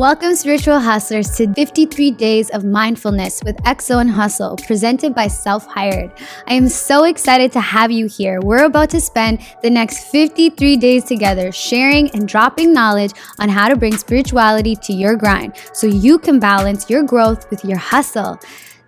Welcome, spiritual hustlers, to 53 Days of Mindfulness with Exo and Hustle, presented by Self Hired. I am so excited to have you here. We're about to spend the next 53 days together sharing and dropping knowledge on how to bring spirituality to your grind so you can balance your growth with your hustle.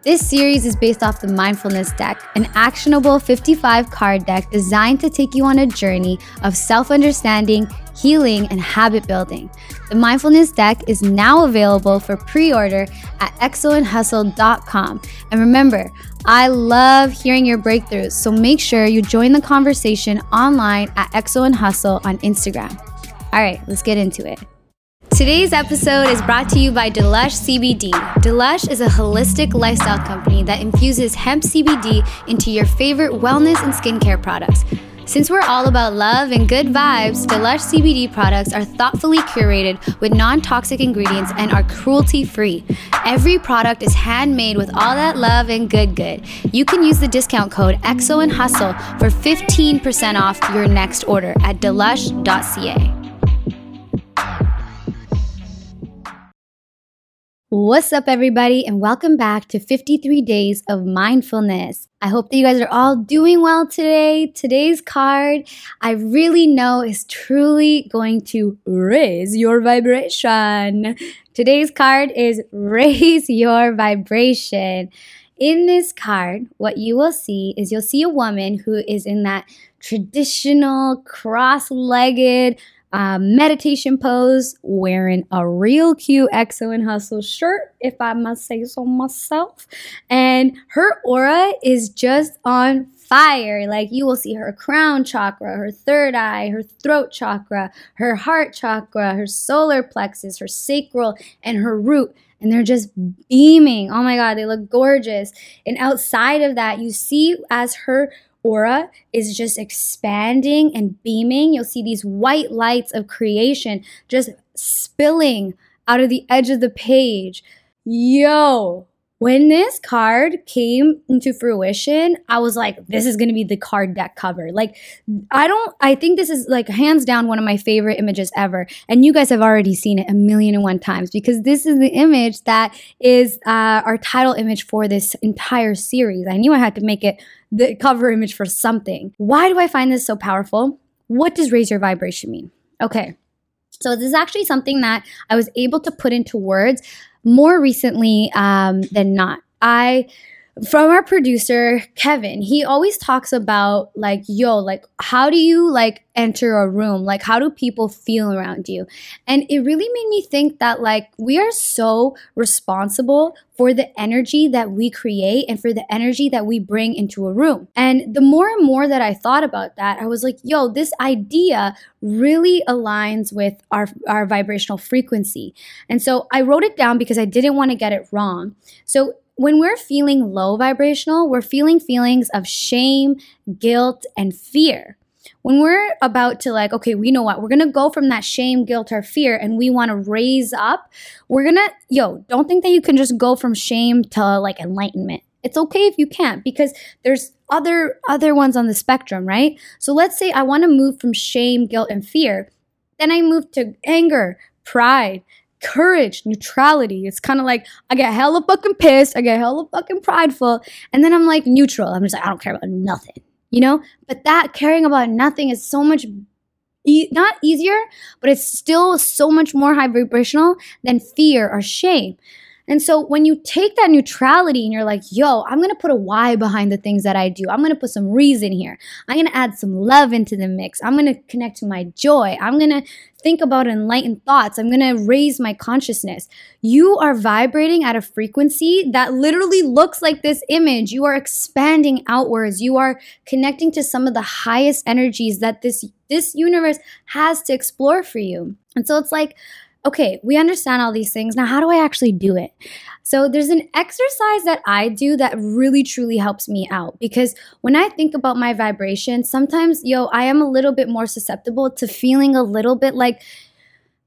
This series is based off the Mindfulness Deck, an actionable 55 card deck designed to take you on a journey of self understanding, healing, and habit building. The Mindfulness Deck is now available for pre order at exoandhustle.com. And remember, I love hearing your breakthroughs, so make sure you join the conversation online at Exo and Hustle on Instagram. All right, let's get into it. Today's episode is brought to you by Delush CBD. Delush is a holistic lifestyle company that infuses hemp CBD into your favorite wellness and skincare products. Since we're all about love and good vibes, Delush CBD products are thoughtfully curated with non toxic ingredients and are cruelty free. Every product is handmade with all that love and good good. You can use the discount code EXO and Hustle for 15% off your next order at delush.ca. What's up, everybody, and welcome back to 53 Days of Mindfulness. I hope that you guys are all doing well today. Today's card, I really know, is truly going to raise your vibration. Today's card is Raise Your Vibration. In this card, what you will see is you'll see a woman who is in that traditional cross legged, uh, meditation pose, wearing a real cute Exo and Hustle shirt, if I must say so myself. And her aura is just on fire. Like you will see her crown chakra, her third eye, her throat chakra, her heart chakra, her solar plexus, her sacral, and her root. And they're just beaming. Oh my God, they look gorgeous. And outside of that, you see as her aura is just expanding and beaming. You'll see these white lights of creation just spilling out of the edge of the page. Yo, when this card came into fruition, I was like, this is going to be the card deck cover. Like, I don't, I think this is like hands down one of my favorite images ever. And you guys have already seen it a million and one times because this is the image that is uh, our title image for this entire series. I knew I had to make it the cover image for something. Why do I find this so powerful? What does raise your vibration mean? Okay. So, this is actually something that I was able to put into words more recently um, than not. I from our producer Kevin, he always talks about like, yo, like, how do you like enter a room? Like, how do people feel around you? And it really made me think that like we are so responsible for the energy that we create and for the energy that we bring into a room. And the more and more that I thought about that, I was like, yo, this idea really aligns with our, our vibrational frequency. And so I wrote it down because I didn't want to get it wrong. So when we're feeling low vibrational, we're feeling feelings of shame, guilt, and fear. When we're about to, like, okay, we know what, we're gonna go from that shame, guilt, or fear, and we wanna raise up, we're gonna, yo, don't think that you can just go from shame to like enlightenment. It's okay if you can't because there's other other ones on the spectrum, right? So let's say I want to move from shame, guilt and fear. Then I move to anger, pride, courage, neutrality. It's kind of like I get hella fucking pissed, I get hella fucking prideful, and then I'm like neutral. I'm just like, I don't care about nothing, you know? But that caring about nothing is so much e- not easier, but it's still so much more high vibrational than fear or shame. And so when you take that neutrality and you're like, yo, I'm gonna put a why behind the things that I do. I'm gonna put some reason here. I'm gonna add some love into the mix. I'm gonna connect to my joy. I'm gonna think about enlightened thoughts. I'm gonna raise my consciousness. You are vibrating at a frequency that literally looks like this image. You are expanding outwards. You are connecting to some of the highest energies that this this universe has to explore for you. And so it's like, okay, we understand all these things. Now, how do I actually do it? So, there's an exercise that I do that really truly helps me out because when I think about my vibration, sometimes, yo, I am a little bit more susceptible to feeling a little bit like,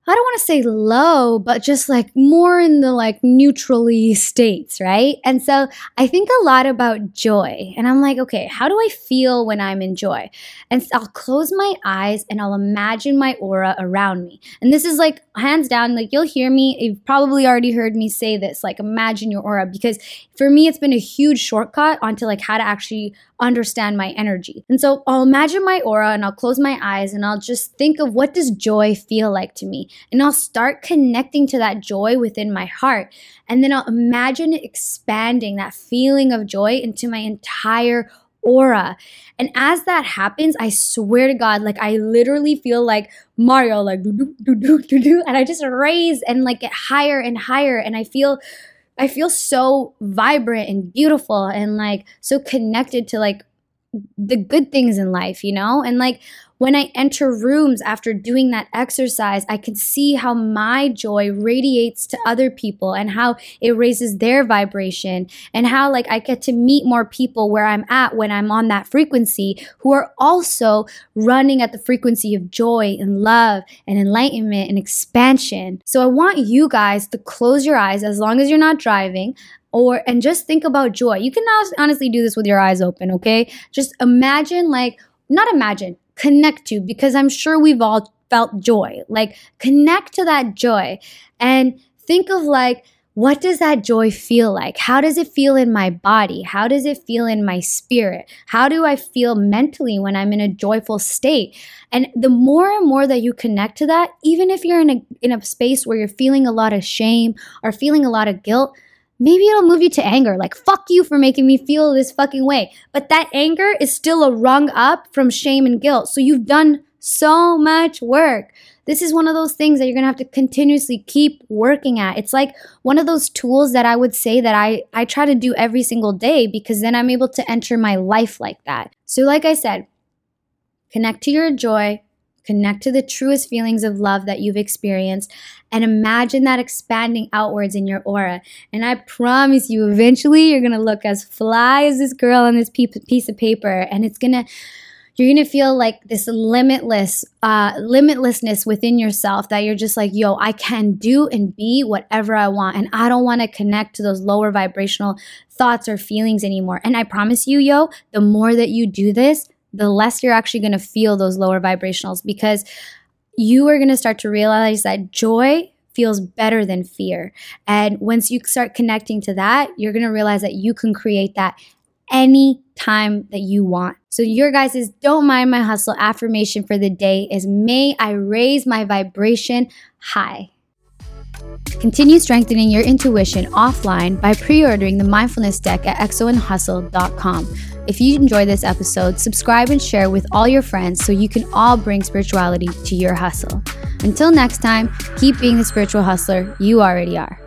I don't want to say low, but just like more in the like neutrally states, right? And so I think a lot about joy. And I'm like, okay, how do I feel when I'm in joy? And so I'll close my eyes and I'll imagine my aura around me. And this is like hands down, like you'll hear me, you've probably already heard me say this, like imagine your aura, because for me, it's been a huge shortcut onto like how to actually understand my energy. And so I'll imagine my aura and I'll close my eyes and I'll just think of what does joy feel like to me? And I'll start connecting to that joy within my heart. And then I'll imagine expanding that feeling of joy into my entire aura. And as that happens, I swear to God, like I literally feel like Mario, like do do do do do and I just raise and like get higher and higher, and I feel. I feel so vibrant and beautiful and like so connected to like the good things in life, you know? And like when I enter rooms after doing that exercise, I can see how my joy radiates to other people and how it raises their vibration and how like I get to meet more people where I'm at when I'm on that frequency who are also running at the frequency of joy and love and enlightenment and expansion. So I want you guys to close your eyes as long as you're not driving or and just think about joy. You can honestly do this with your eyes open, okay? Just imagine like not imagine, connect to because I'm sure we've all felt joy. Like connect to that joy and think of like what does that joy feel like? How does it feel in my body? How does it feel in my spirit? How do I feel mentally when I'm in a joyful state? And the more and more that you connect to that, even if you're in a in a space where you're feeling a lot of shame or feeling a lot of guilt, maybe it'll move you to anger. Like, fuck you for making me feel this fucking way. But that anger is still a rung up from shame and guilt. So you've done so much work. This is one of those things that you're gonna have to continuously keep working at. It's like one of those tools that I would say that I, I try to do every single day because then I'm able to enter my life like that. So, like I said, connect to your joy, Connect to the truest feelings of love that you've experienced and imagine that expanding outwards in your aura. And I promise you, eventually you're gonna look as fly as this girl on this piece of paper, and it's gonna you're gonna feel like this limitless uh, limitlessness within yourself that you're just like yo i can do and be whatever i want and i don't want to connect to those lower vibrational thoughts or feelings anymore and i promise you yo the more that you do this the less you're actually going to feel those lower vibrationals because you are going to start to realize that joy feels better than fear. And once you start connecting to that, you're going to realize that you can create that any time that you want. So your guys' is don't mind my hustle affirmation for the day is may I raise my vibration high. Continue strengthening your intuition offline by pre-ordering the mindfulness deck at xoandhustle.com. If you enjoy this episode, subscribe and share with all your friends so you can all bring spirituality to your hustle. Until next time, keep being the spiritual hustler you already are.